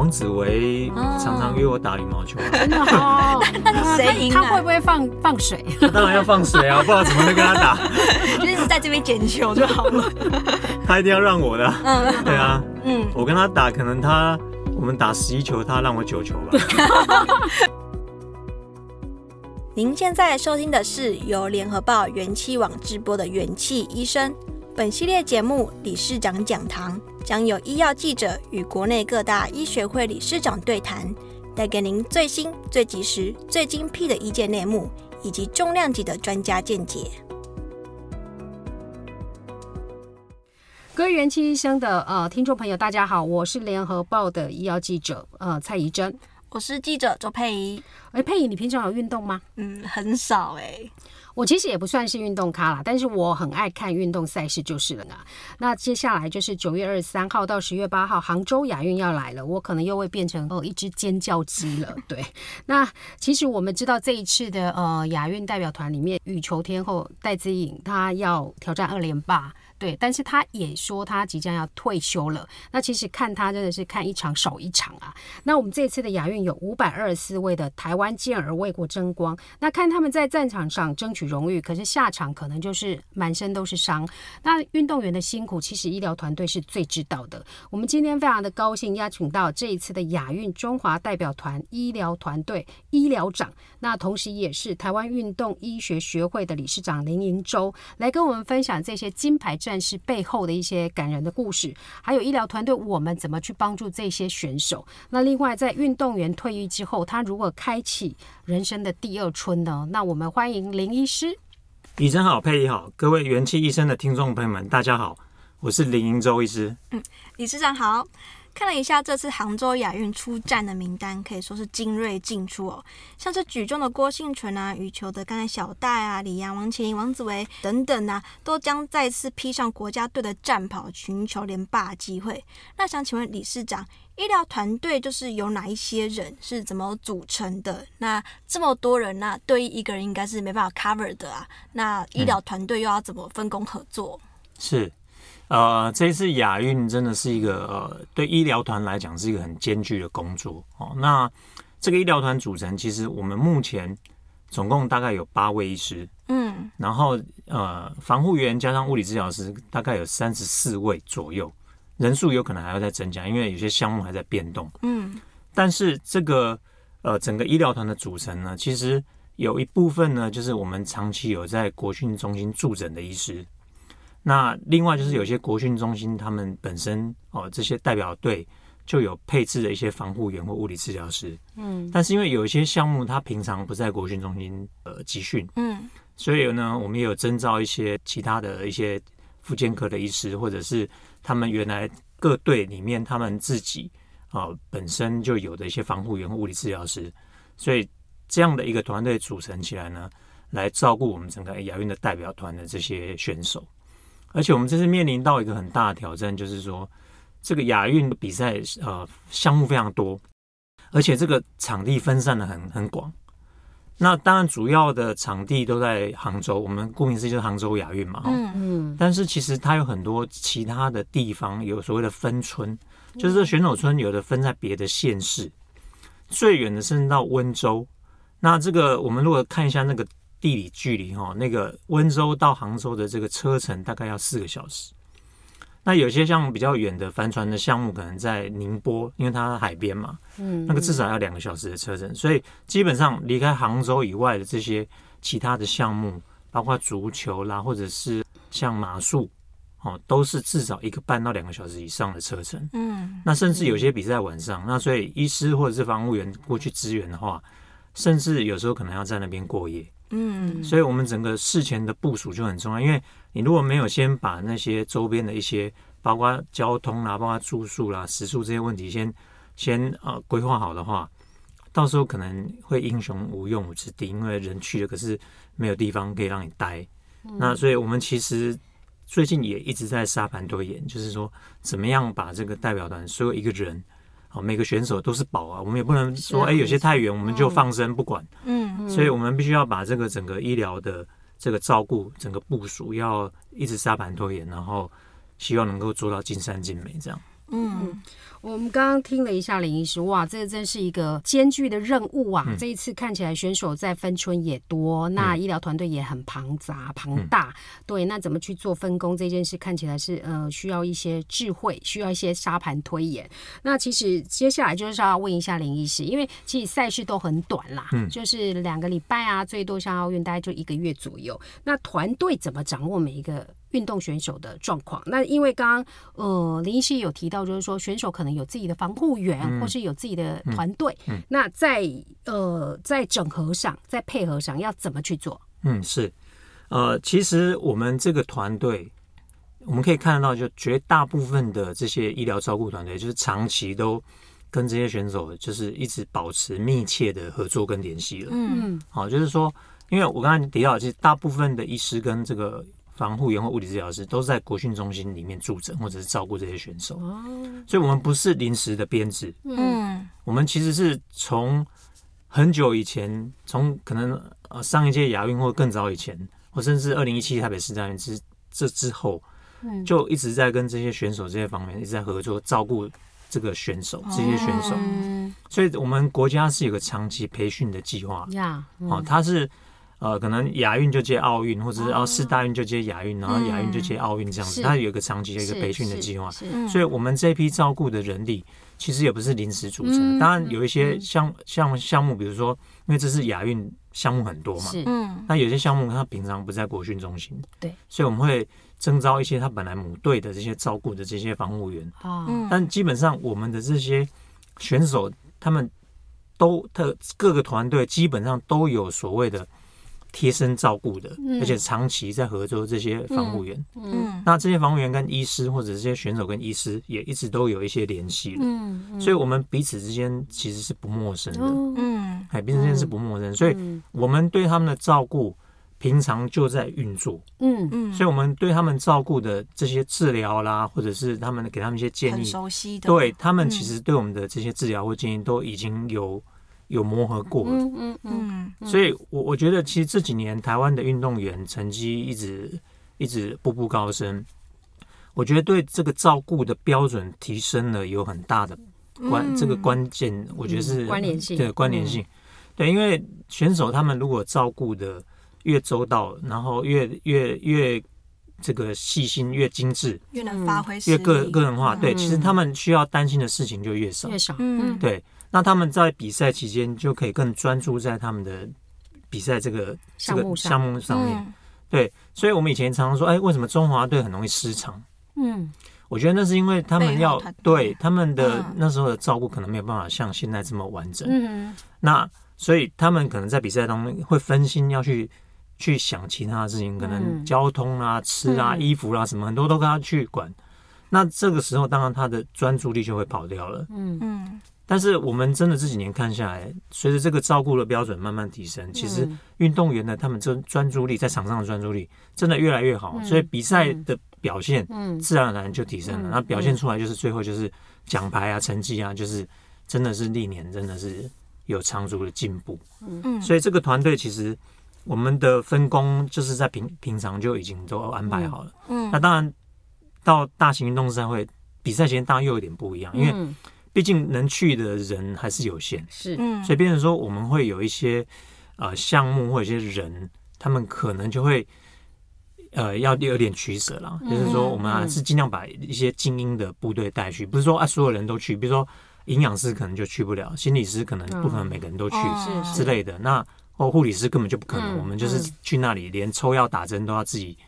王子维常常约我打羽毛球，真的哦。那是谁赢？他会不会放放水？当然要放水啊，不知道怎么能跟他打。就是在这边捡球就好了。他一定要让我的。嗯，对啊。嗯，我跟他打，可能他我们打十一球，他让我九球吧。您现在收听的是由联合报元气网直播的元气医生。本系列节目理事长讲堂将有医药记者与国内各大医学会理事长对谈，带给您最新、最及时、最精辟的医界内幕，以及重量级的专家见解。各位元气医生的呃听众朋友，大家好，我是联合报的医药记者呃蔡怡珍，我是记者周佩仪。哎，佩仪，你平常有运动吗？嗯，很少哎、欸。我其实也不算是运动咖啦，但是我很爱看运动赛事就是了呢。那接下来就是九月二十三号到十月八号，杭州亚运要来了，我可能又会变成哦一只尖叫鸡了。对，那其实我们知道这一次的呃亚运代表团里面，羽球天后戴资颖她要挑战二连霸。对，但是他也说他即将要退休了。那其实看他真的是看一场少一场啊。那我们这次的亚运有五百二十四位的台湾健儿为国争光。那看他们在战场上争取荣誉，可是下场可能就是满身都是伤。那运动员的辛苦，其实医疗团队是最知道的。我们今天非常的高兴邀请到这一次的亚运中华代表团医疗团队医疗长，那同时也是台湾运动医学学会的理事长林盈洲来跟我们分享这些金牌但是背后的一些感人的故事，还有医疗团队我们怎么去帮助这些选手？那另外，在运动员退役之后，他如何开启人生的第二春呢？那我们欢迎林医师。医生好，佩仪好，各位元气医生的听众朋友们，大家好，我是林英洲医师。嗯，理事长好。看了一下这次杭州亚运出战的名单，可以说是精锐尽出哦。像是举重的郭婞淳啊，羽球的刚才小戴啊，李阳、王齐麟、王子维等等啊，都将再次披上国家队的战袍，寻求连霸机会。那想请问理事长，医疗团队就是有哪一些人，是怎么组成的？那这么多人，那对于一个人应该是没办法 cover 的啊。那医疗团队又要怎么分工合作？嗯、是。呃，这次亚运真的是一个呃，对医疗团来讲是一个很艰巨的工作哦。那这个医疗团组成，其实我们目前总共大概有八位医师，嗯，然后呃，防护员加上物理治疗师大概有三十四位左右，人数有可能还要再增加，因为有些项目还在变动，嗯。但是这个呃，整个医疗团的组成呢，其实有一部分呢，就是我们长期有在国训中心驻诊的医师。那另外就是有些国训中心，他们本身哦，这些代表队就有配置的一些防护员或物理治疗师，嗯，但是因为有一些项目他平常不在国训中心呃集训，嗯，所以呢，我们也有征召一些其他的一些复健科的医师，或者是他们原来各队里面他们自己啊、呃、本身就有的一些防护员或物理治疗师，所以这样的一个团队组成起来呢，来照顾我们整个亚运的代表团的这些选手。而且我们这次面临到一个很大的挑战，就是说这个亚运比赛呃项目非常多，而且这个场地分散的很很广。那当然主要的场地都在杭州，我们顾名思义就是杭州亚运嘛。嗯嗯。但是其实它有很多其他的地方，有所谓的分村，就是这选手村有的分在别的县市，最远的甚至到温州。那这个我们如果看一下那个。地理距离哈，那个温州到杭州的这个车程大概要四个小时。那有些像比较远的帆船的项目，可能在宁波，因为它海边嘛，嗯，那个至少要两个小时的车程。所以基本上离开杭州以外的这些其他的项目，包括足球啦，或者是像马术，哦，都是至少一个半到两个小时以上的车程。嗯，那甚至有些比赛晚上，那所以医师或者是防务员过去支援的话，甚至有时候可能要在那边过夜。嗯，所以我们整个事前的部署就很重要，因为你如果没有先把那些周边的一些包括交通啦、包括住宿啦、食宿这些问题先，先先呃规划好的话，到时候可能会英雄无用武之地，因为人去了，可是没有地方可以让你待。嗯、那所以我们其实最近也一直在沙盘推演，就是说怎么样把这个代表团所有一个人，好每个选手都是宝啊，我们也不能说哎、欸、有些太远我们就放生不管。嗯，所以我们必须要把这个整个医疗的这个照顾、整个部署要一直沙盘推演，然后。希望能够做到尽善尽美，这样。嗯，我们刚刚听了一下林医师，哇，这个真是一个艰巨的任务啊！嗯、这一次看起来选手在分村也多，那医疗团队也很庞杂庞大。嗯、对，那怎么去做分工这件事，看起来是呃需要一些智慧，需要一些沙盘推演。那其实接下来就是要问一下林医师，因为其实赛事都很短啦，嗯，就是两个礼拜啊，最多像奥运大概就一个月左右。那团队怎么掌握每一个？运动选手的状况，那因为刚刚呃林医师有提到，就是说选手可能有自己的防护员，嗯、或是有自己的团队，嗯嗯、那在呃在整合上，在配合上要怎么去做？嗯，是呃，其实我们这个团队，我们可以看得到，就绝大部分的这些医疗照顾团队，就是长期都跟这些选手就是一直保持密切的合作跟联系了。嗯，好，就是说，因为我刚才提到，其实大部分的医师跟这个。防护员或物理治疗师都是在国训中心里面驻诊，或者是照顾这些选手，所以我们不是临时的编制。嗯，我们其实是从很久以前，从可能呃上一届亚运或更早以前，或甚至二零一七台北市大运之这之后，就一直在跟这些选手这些方面一直在合作，照顾这个选手这些选手。所以我们国家是有个长期培训的计划。呀，哦，他是。呃，可能亚运就接奥运，或者是哦，世大运就接亚运，然后亚运就接奥运这样子，它有一个长期的一个培训的计划。所以，我们这批照顾的人力其实也不是临时组成。当然，有一些项项项目，比如说，因为这是亚运项目很多嘛，嗯，那有些项目它平常不在国训中心，对，所以我们会征召一些他本来母队的这些照顾的这些防护员。但基本上我们的这些选手，他们都特各个团队基本上都有所谓的。贴身照顾的，而且长期在合作这些防护员，嗯，嗯，那这些防护员跟医师或者这些选手跟医师也一直都有一些联系，嗯，嗯，所以我们彼此之间其实是不陌生的，嗯，哎，彼此之间是不陌生，所以我们对他们的照顾平常就在运作，嗯。嗯，所以我们对他们照顾的这些治疗啦，或者是他们给他们一些建议，熟悉的，对他们其实对我们的这些治疗或建议都已经有。有磨合过了，嗯嗯嗯，嗯，所以，我我觉得其实这几年台湾的运动员成绩一直一直步步高升，我觉得对这个照顾的标准提升了有很大的关、嗯、这个关键，我觉得是关联性，对关联性，对，因为选手他们如果照顾的越周到，然后越越越这个细心、越精致，越能发挥，越个个人化，对，其实他们需要担心的事情就越少，越少，嗯，对。那他们在比赛期间就可以更专注在他们的比赛这个这个项目上面，对，所以我们以前常常说，哎，为什么中华队很容易失常？嗯，我觉得那是因为他们要对他们的那时候的照顾可能没有办法像现在这么完整。嗯，那所以他们可能在比赛当中会分心，要去去想其他的事情，可能交通啊、吃啊、衣服啊什么，很多都跟他去管。那这个时候，当然他的专注力就会跑掉了。嗯嗯。但是我们真的这几年看下来，随着这个照顾的标准慢慢提升，其实运动员呢，他们专专注力在场上的专注力真的越来越好，所以比赛的表现嗯自然而然就提升了。那表现出来就是最后就是奖牌啊、成绩啊，就是真的是历年真的是有长足的进步。嗯，所以这个团队其实我们的分工就是在平平常就已经都安排好了。嗯，那当然到大型运动赛会比赛前当然又有点不一样，因为。毕竟能去的人还是有限，是，所以变成说我们会有一些呃项目或者一些人，他们可能就会呃要有点取舍了，嗯、就是说我们还是尽量把一些精英的部队带去，不是说啊所有人都去，比如说营养师可能就去不了，心理师可能不可能每个人都去之类的，嗯、那或护理师根本就不可能，嗯、我们就是去那里连抽药打针都要自己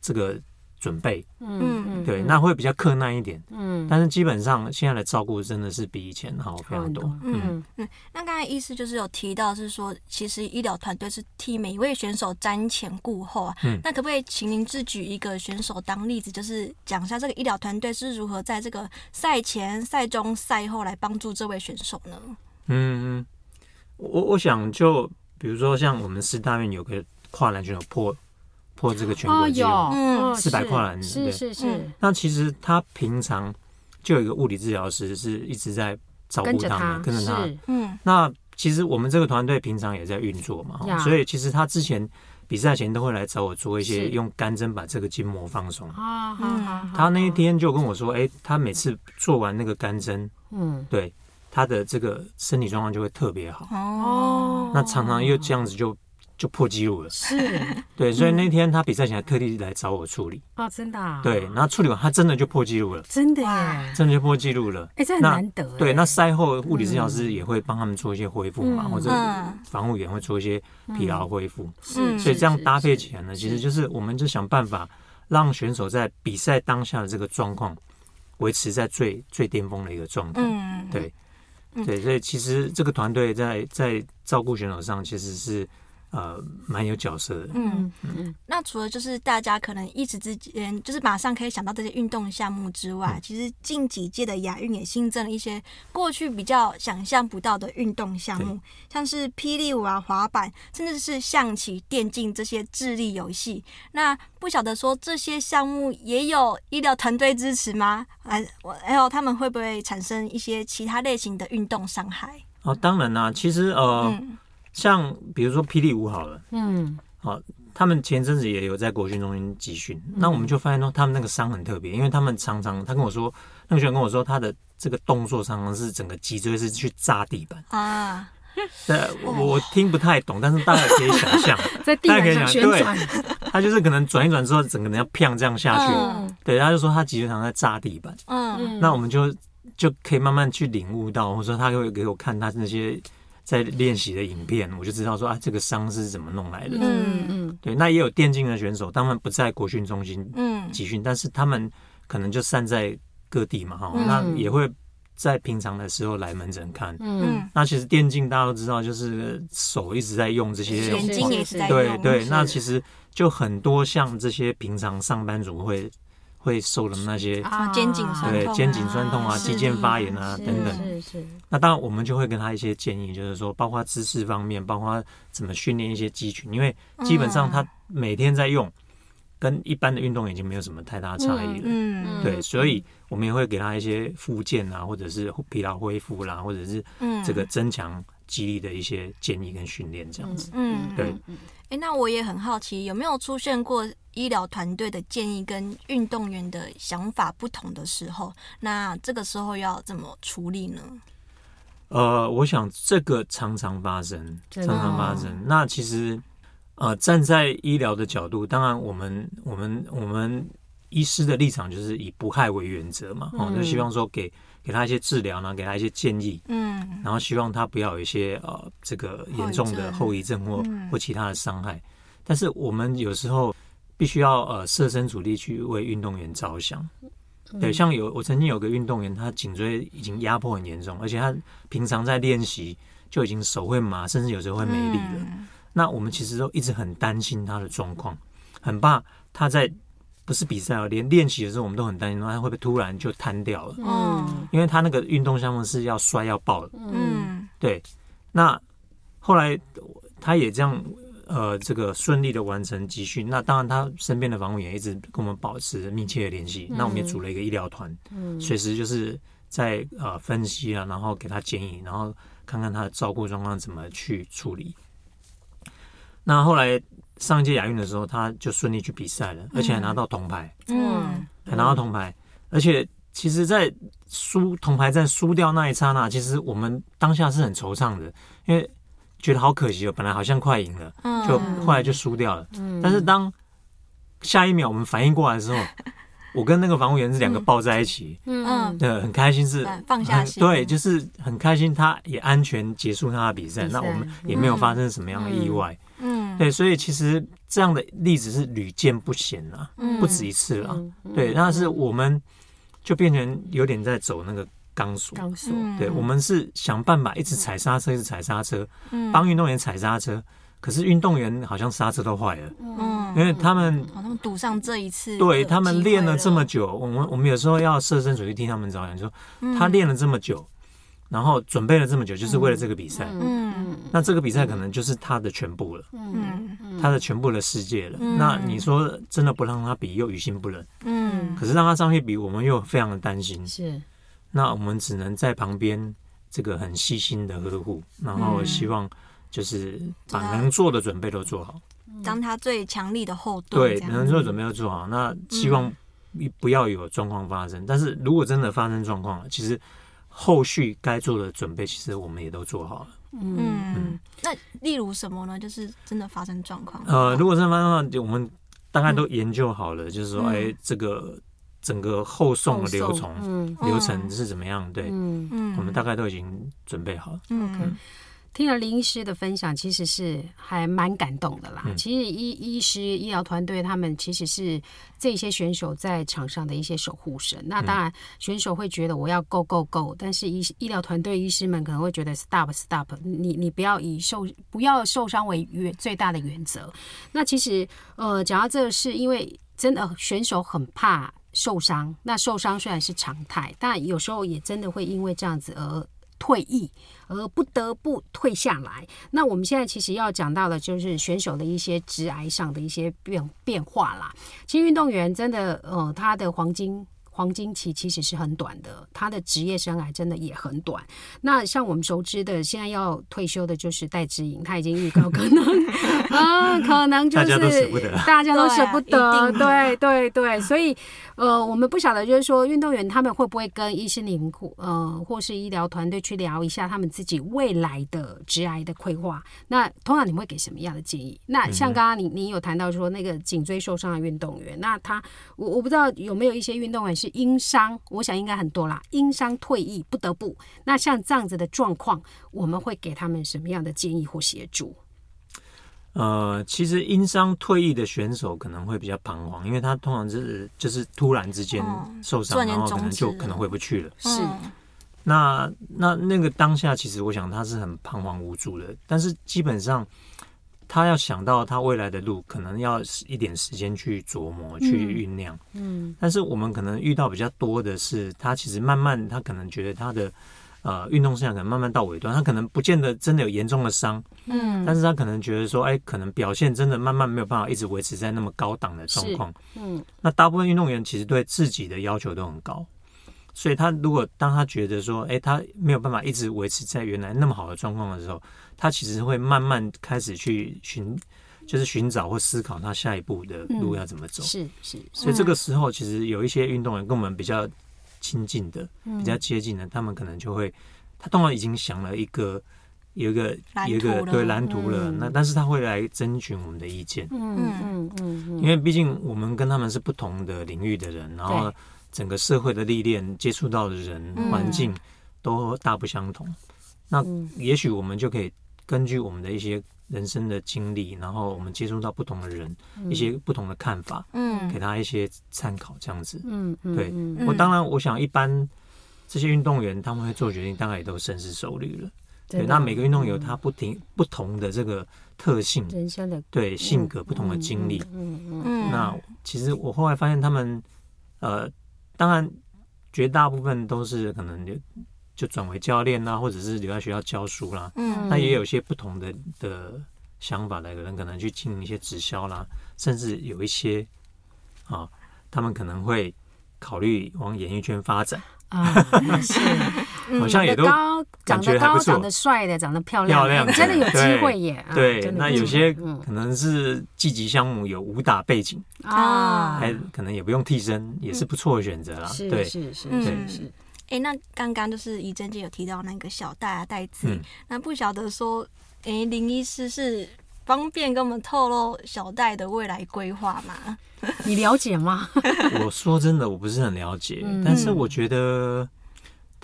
这个准备，嗯，对，那会比较克难一点，嗯。嗯，但是基本上现在的照顾真的是比以前好非常多。嗯嗯，嗯，那刚才意思就是有提到是说，其实医疗团队是替每一位选手瞻前顾后啊。嗯，那可不可以请您自举一个选手当例子，就是讲一下这个医疗团队是如何在这个赛前、赛中、赛后来帮助这位选手呢？嗯嗯，我我想就比如说像我们师大院有个跨栏选手破破这个全国纪录，四百跨栏，是是是。嗯、那其实他平常就有一个物理治疗师是一直在照顾他们，跟着他。嗯，那其实我们这个团队平常也在运作嘛，所以其实他之前比赛前都会来找我做一些用干针把这个筋膜放松。啊，嗯，他那一天就跟我说，哎、欸，他每次做完那个干针，嗯，对。他的这个身体状况就会特别好。哦，那常常又这样子就就破纪录了，是，对，所以那天他比赛前还特地来找我处理。哦，真的，对，然后处理完他真的就破纪录了，真的耶，真的就破纪录了，哎，这很难得，对，那赛后物理治疗师也会帮他们做一些恢复嘛，或者防护员会做一些疲劳恢复，是，所以这样搭配起来呢，其实就是我们就想办法让选手在比赛当下的这个状况维持在最最巅峰的一个状态，嗯，对。对，所以其实这个团队在在照顾选手上其实是。呃，蛮有角色的。嗯嗯，那除了就是大家可能一时之间就是马上可以想到这些运动项目之外，嗯、其实近几届的亚运也新增了一些过去比较想象不到的运动项目，像是霹雳舞啊、滑板，甚至是象棋、电竞这些智力游戏。那不晓得说这些项目也有医疗团队支持吗？还还有他们会不会产生一些其他类型的运动伤害？哦，当然啦、啊，其实呃。嗯像比如说霹雳舞好了，嗯，好，他们前阵子也有在国训中心集训，嗯、那我们就发现说他们那个伤很特别，因为他们常常他跟我说，那个学员跟我说他的这个动作常常是整个脊椎是去扎地板啊，对，我我听不太懂，但是大家 可以想象，在地板上旋转，对，他就是可能转一转之后，整个人要砰这样下去，嗯、对，他就说他脊椎常常在扎地板，嗯，那我们就就可以慢慢去领悟到，或者说他会给我看他那些。在练习的影片，我就知道说啊，这个伤是怎么弄来的。嗯嗯，对，那也有电竞的选手，他们不在国训中心集训，但是他们可能就散在各地嘛，哈，那也会在平常的时候来门诊看。嗯，那其实电竞大家都知道，就是手一直在用这些，眼睛也是在用。对对，那其实就很多像这些平常上班族会。会受的那些啊，肩颈酸痛，对，肩颈酸痛啊，肌腱发炎啊等等。是是。那当然，我们就会跟他一些建议，就是说，包括姿势方面，包括怎么训练一些肌群，因为基本上他每天在用，跟一般的运动已经没有什么太大差异了。嗯。对，所以我们也会给他一些复健啊，或者是疲劳恢复啦，或者是这个增强肌力的一些建议跟训练，这样子。嗯。对。哎，那我也很好奇，有没有出现过医疗团队的建议跟运动员的想法不同的时候？那这个时候要怎么处理呢？呃，我想这个常常发生，常常发生。那其实，呃，站在医疗的角度，当然我们我们我们医师的立场就是以不害为原则嘛，哦，就希望说给给他一些治疗呢，给他一些建议，嗯，然后希望他不要有一些呃这个严重的后遗症或或其他的伤害。但是我们有时候。必须要呃设身处地去为运动员着想，对，像有我曾经有个运动员，他颈椎已经压迫很严重，而且他平常在练习就已经手会麻，甚至有时候会没力了。嗯、那我们其实都一直很担心他的状况，很怕他在不是比赛哦，连练习的时候我们都很担心他会不会突然就瘫掉了。嗯，因为他那个运动项目是要摔要爆的。嗯，对。那后来他也这样。呃，这个顺利的完成集训，那当然他身边的防护员一直跟我们保持密切的联系。嗯、那我们也组了一个医疗团，嗯，随时就是在呃分析啊，然后给他建议，然后看看他的照顾状况怎么去处理。那后来上一届亚运的时候，他就顺利去比赛了，而且还拿到铜牌，嗯，还拿到铜牌。而且其实，在输铜牌战输掉那一刹那，其实我们当下是很惆怅的，因为。觉得好可惜哦，本来好像快赢了，就后来就输掉了。但是当下一秒我们反应过来的时候，我跟那个防护员是两个抱在一起，嗯，对，很开心，是放下心，对，就是很开心，他也安全结束他的比赛，那我们也没有发生什么样的意外，嗯，对，所以其实这样的例子是屡见不鲜啊，不止一次了，对，那是我们就变成有点在走那个钢索。钢索，对，我们是想办法一直踩刹车，一直踩刹车，嗯。帮运动员踩刹车。可是运动员好像刹车都坏了，嗯，因为他们哦，他们赌上这一次，对他们练了这么久，我们我们有时候要设身处地替他们着想，说他练了这么久，然后准备了这么久，就是为了这个比赛。嗯那这个比赛可能就是他的全部了，嗯他的全部的世界了。那你说真的不让他比，又于心不忍。嗯可是让他上去比，我们又非常的担心。是那我们只能在旁边这个很细心的呵护，然后希望就是把能做的准备都做好。当他最强力的后盾，对，能做的准备都做好。那希望不要有状况发生。但是如果真的发生状况了，其实后续该做的准备，其实我们也都做好了。嗯，那例如什么呢？就是真的发生状况，呃，如果真的发生状况，我们大概都研究好了，就是说，嗯。哎，这个整个后送的流程嗯。流程是怎么样？对，我们大概都已经准备好了。嗯听了林医师的分享，其实是还蛮感动的啦。嗯其实医医师医疗团队他们其实是这些选手在场上的一些守护神。那当然，选手会觉得我要 go go go，但是医医疗团队医师们可能会觉得 stop stop，你你不要以受不要受伤为原最大的原则。那其实呃，讲到这个是因为真的选手很怕受伤，那受伤虽然是常态，但有时候也真的会因为这样子而退役。而不得不退下来。那我们现在其实要讲到的，就是选手的一些职癌上的一些变变化啦。其实运动员真的，呃，他的黄金。黄金期其实是很短的，他的职业生涯真的也很短。那像我们熟知的，现在要退休的就是戴资颖，他已经预告可能 啊，可能就是大家都舍不得，大家都舍不得，对对对对。所以呃，我们不晓得就是说，运动员他们会不会跟医师您呃或是医疗团队去聊一下他们自己未来的职癌的规划？那通常你们会给什么样的建议？那像刚刚你你有谈到说那个颈椎受伤的运动员，那他我我不知道有没有一些运动员是。因伤，我想应该很多啦。因伤退役不得不，那像这样子的状况，我们会给他们什么样的建议或协助？呃，其实因伤退役的选手可能会比较彷徨，因为他通常是就是突然之间受伤，嗯、然后可能就可能回不去了。是，那那那个当下，其实我想他是很彷徨无助的，但是基本上。他要想到他未来的路，可能要一点时间去琢磨、去酝酿。嗯，但是我们可能遇到比较多的是，他其实慢慢，他可能觉得他的呃运动生涯可能慢慢到尾端，他可能不见得真的有严重的伤。嗯，但是他可能觉得说，哎，可能表现真的慢慢没有办法一直维持在那么高档的状况。嗯，那大部分运动员其实对自己的要求都很高。所以他如果当他觉得说，哎，他没有办法一直维持在原来那么好的状况的时候，他其实会慢慢开始去寻，就是寻找或思考他下一步的路要怎么走。嗯、是是。所以这个时候，其实有一些运动员跟我们比较亲近的、嗯、比较接近的，他们可能就会，他通常已经想了一个有一个有一个对蓝图了。嗯、那但是他会来征询我们的意见。嗯嗯嗯嗯。因为毕竟我们跟他们是不同的领域的人，然后。整个社会的历练、接触到的人、环境都大不相同。那也许我们就可以根据我们的一些人生的经历，然后我们接触到不同的人，一些不同的看法，嗯，给他一些参考，这样子。嗯嗯，对。我当然，我想一般这些运动员他们会做决定，大概也都深思熟虑了。对，那每个运动员有他不停不同的这个特性，人生的对性格不同的经历。嗯嗯。那其实我后来发现他们，呃。当然，绝大部分都是可能就就转为教练啦，或者是留在学校教书啦。嗯，那也有些不同的的想法的人，可能去经营一些直销啦，甚至有一些啊，他们可能会考虑往演艺圈发展啊。是，好像也都长得高、长得帅的、长得漂亮、漂亮，真的有机会耶。对，那有些可能是积极项目，有武打背景啊，还可能也不用替身，也是不错的选择啦。对，是是是是。哎，那刚刚就是怡珍姐有提到那个小戴啊，戴子，那不晓得说，哎，林医师是方便跟我们透露小戴的未来规划吗？你了解吗？我说真的，我不是很了解，但是我觉得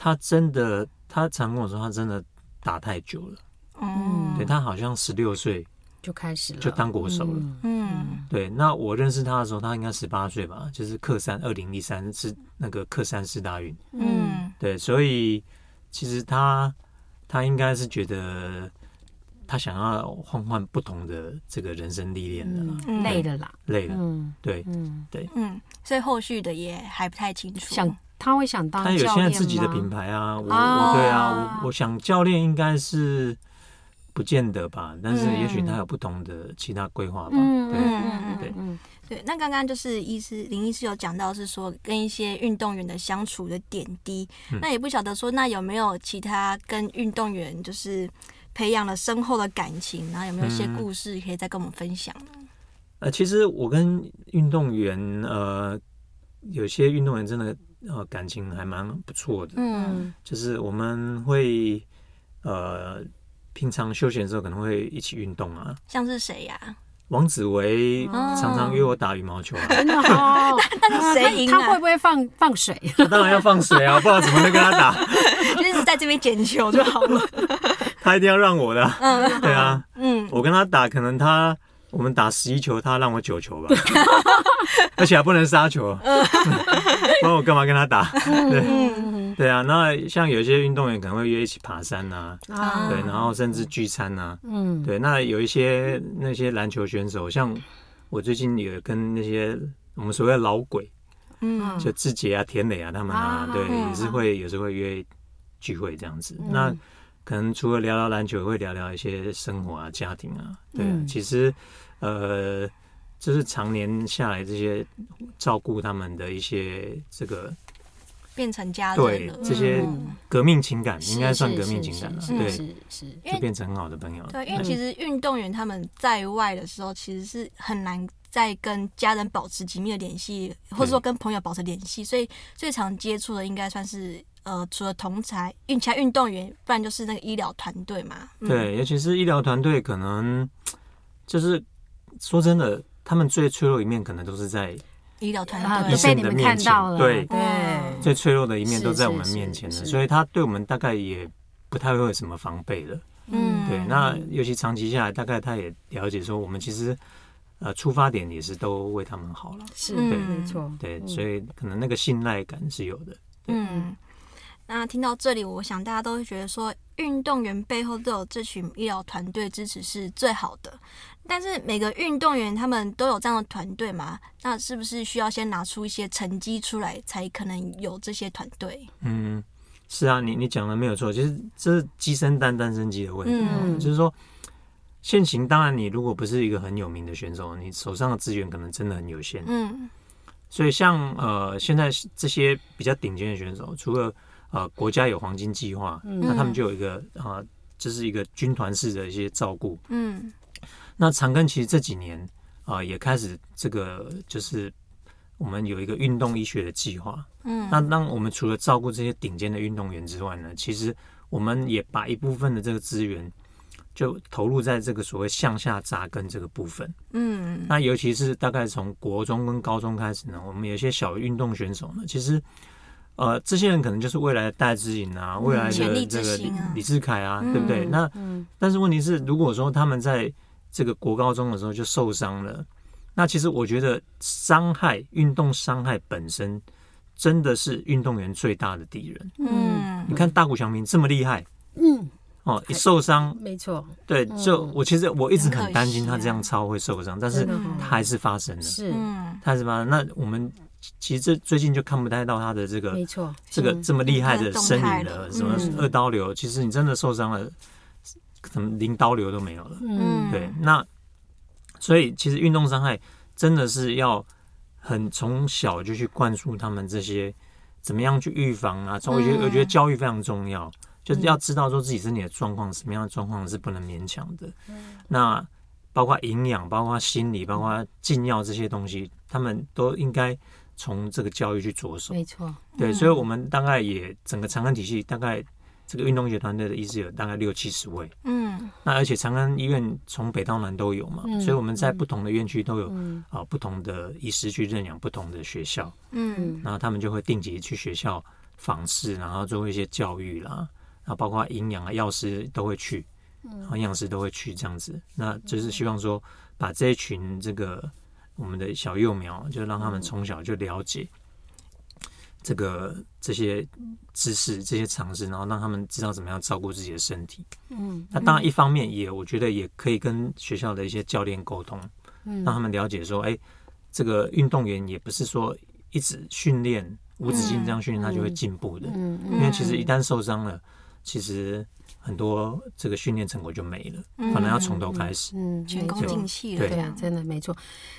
他真的。他常跟我说，他真的打太久了。嗯，对他好像十六岁就开始了，就当国手了。嗯，嗯对，那我认识他的时候，他应该十八岁吧，就是克三，二零一三是那个克三世大运。嗯对，所以其实他他应该是觉得他想要换换不同的这个人生历练的累的啦，累了。嗯对，嗯，对嗯，所以后续的也还不太清楚。想他会想当他有现在自己的品牌啊，我啊。我对啊，我我想教练应该是不见得吧，但是也许他有不同的其他规划吧。嗯对，嗯对。嗯对，那刚刚就是医师林医师有讲到是说跟一些运动员的相处的点滴，嗯。那也不晓得说那有没有其他跟运动员就是培养了深厚的感情，然后有没有一些故事可以再跟我们分享呢？呃，其实我跟运动员呃，有些运动员真的呃感情还蛮不错的，嗯。就是我们会呃平常休闲的时候可能会一起运动啊。像是谁呀、王子维哦。常常约我打羽毛球啊，真的哦，那谁赢啊？他会不会放放水？他 当然要放水啊，不知道怎么能跟他打，就是在这边捡球就好了。他一定要让我的啊，嗯。对啊，嗯，我跟他打，可能他我们打十一球，他让我九球吧，而且还不能杀球，不然我干嘛跟他打？对。嗯对啊，那像有些运动员可能会约一起爬山啊，啊。对，然后甚至聚餐啊，嗯，对，那有一些那些篮球选手，像我最近也跟那些我们所谓的老鬼，嗯。就志杰啊、田磊啊他们啊，啊对，嗯也是会有时候会约聚会这样子。嗯。那可能除了聊聊篮球，也会聊聊一些生活啊、家庭啊，对啊嗯。其实呃，就是常年下来这些照顾他们的一些这个变成家人对。这些嗯。革命情感，是应该算革命情感。了，是对，是就变成很好的朋友了。对，因为其实运动员他们在外的时候，其实是很难再跟家人保持紧密的联系，或者说跟朋友保持联系，所以最常接触的应该算是呃，除了同才运其他运动员，不然就是那个医疗团队嘛。嗯、对，尤其是医疗团队，可能就是说真的，他们最脆弱的一面，可能都是在医疗团啊，队医生都被你们的面前看到了，对对最脆弱的一面都在我们面前了，是是所以他对我们大概也不太会有什么防备的。嗯对，那尤其长期下来，大概他也了解说，我们其实呃出发点也是都为他们好了。是对没错，对，嗯所以可能那个信赖感是有的。嗯，那听到这里，我想大家都会觉得说，运动员背后都有这群医疗团队支持是最好的。但是每个运动员他们都有这样的团队嘛？那是不是需要先拿出一些成绩出来，才可能有这些团队？嗯，是啊，你你讲的没有错，其实这是鸡生蛋，蛋生鸡的问题。嗯就是说，现行当然你如果不是一个很有名的选手，你手上的资源可能真的很有限。嗯所以像呃现在这些比较顶尖的选手，除了呃国家有黄金计划，嗯那他们就有一个啊、呃，就是一个军团式的一些照顾。嗯那长庚其实这几年啊、呃也开始这个就是我们有一个运动医学的计划。嗯，那当我们除了照顾这些顶尖的运动员之外呢，其实我们也把一部分的这个资源就投入在这个所谓向下扎根这个部分。嗯那尤其是大概从国中跟高中开始呢，我们有些小运动选手呢，其实呃，这些人可能就是未来的戴志颖啊，未来的这个李啊。李志凯啊，嗯对不对？那嗯。但是问题是，如果说他们在这个国高中的时候就受伤了，那其实我觉得伤害运动伤害本身真的是运动员最大的敌人。嗯。你看大谷翔平这么厉害嗯，哦，一受伤，没错，对，就我其实我一直很担心他这样超会受伤，但是他还是发生了，是。嗯他还是发生。那我们其实这最近就看不太到他的这个没错，这个嗯。这么厉害的嗯身影了，了。什么嗯。二刀流，其实你真的受伤了，怎么零刀流都没有了。嗯。对，那所以其实运动伤害真的是要很从小就去灌输他们这些怎么样去预防啊。从我觉得嗯。我觉得教育非常重要，就是要知道说自己身体的状况，什么样的状况是不能勉强的。那包括营养、包括心理、包括禁药这些东西，他们都应该从这个教育去着手。没错，对，嗯。所以我们大概也整个长安体系大概这个运动医学团队的医师有大概六七十位。嗯。那而且长安医院从北到南都有嘛，嗯所以我们在不同的院区都有嗯啊、不同的医师去认养不同的学校，嗯。嗯。然后他们就会定期去学校访视，然后做一些教育啦，然后包括营养啊、药师都会去，营养师都会去这样子，那就是希望说把这一群这个我们的小幼苗，就让他们从小就了解这个这些知识、这些常识，然后让他们知道怎么样照顾自己的身体。嗯，那当然一方面也我觉得也可以跟学校的一些教练沟通，让他们了解说，哎，这个运动员也不是说一直训练无止境这样训练他就会进步的，嗯因为其实一旦受伤了，其实。很多这个训练成果就没了，可能要从头开始，嗯，前功尽弃了，对啊，真的没错。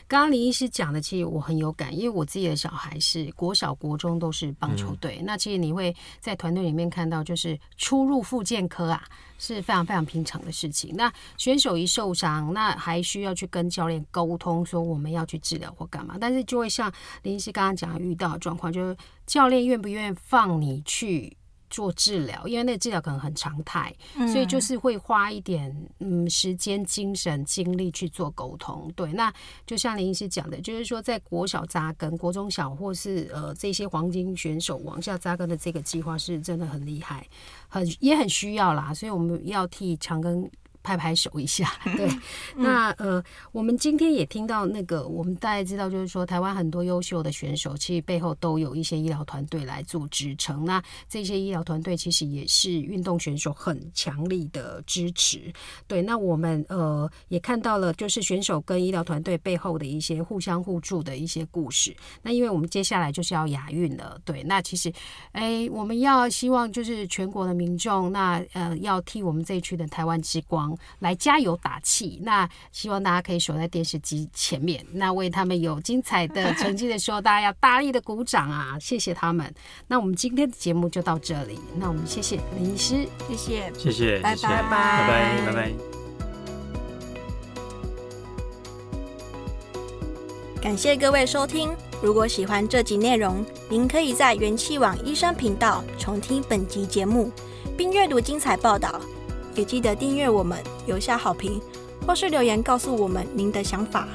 刚刚林医师讲的，其实我很有感，因为我自己的小孩是国小、国中都是棒球队。嗯、那其实你会在团队里面看到，就是出入复健科啊，是非常非常平常的事情。那选手一受伤，那还需要去跟教练沟通，说我们要去治疗或干嘛。但是就会像林医师刚刚讲的，遇到的状况，就是教练愿不愿意放你去。做治疗，因为那个治疗可能很常态，嗯、所以就是会花一点嗯时间、精神、精力去做沟通。对，那就像林医师讲的，就是说在国小扎根、国中小或是呃这些黄金选手往下扎根的这个计划是真的很厉害，很也很需要啦。所以我们要替长庚。拍拍手一下，对，那呃，我们今天也听到那个，我们大家知道，就是说台湾很多优秀的选手，其实背后都有一些医疗团队来做支撑。那这些医疗团队其实也是运动选手很强力的支持。对，那我们呃也看到了，就是选手跟医疗团队背后的一些互相互助的一些故事。那因为我们接下来就是要亚运了，对，那其实哎，我们要希望就是全国的民众，那呃要替我们这一区的台湾之光。来加油打气，那希望大家可以守在电视机前面，那为他们有精彩的成绩的时候，大家要大力的鼓掌啊！谢谢他们。那我们今天的节目就到这里，那我们谢谢林医师，谢谢，谢谢，拜拜，拜拜，拜拜，拜拜。感谢各位收听，如果喜欢这集内容，您可以在元气网医生频道重听本集节目，并阅读精彩报道。也记得订阅我们，留下好评，或是留言告诉我们您的想法。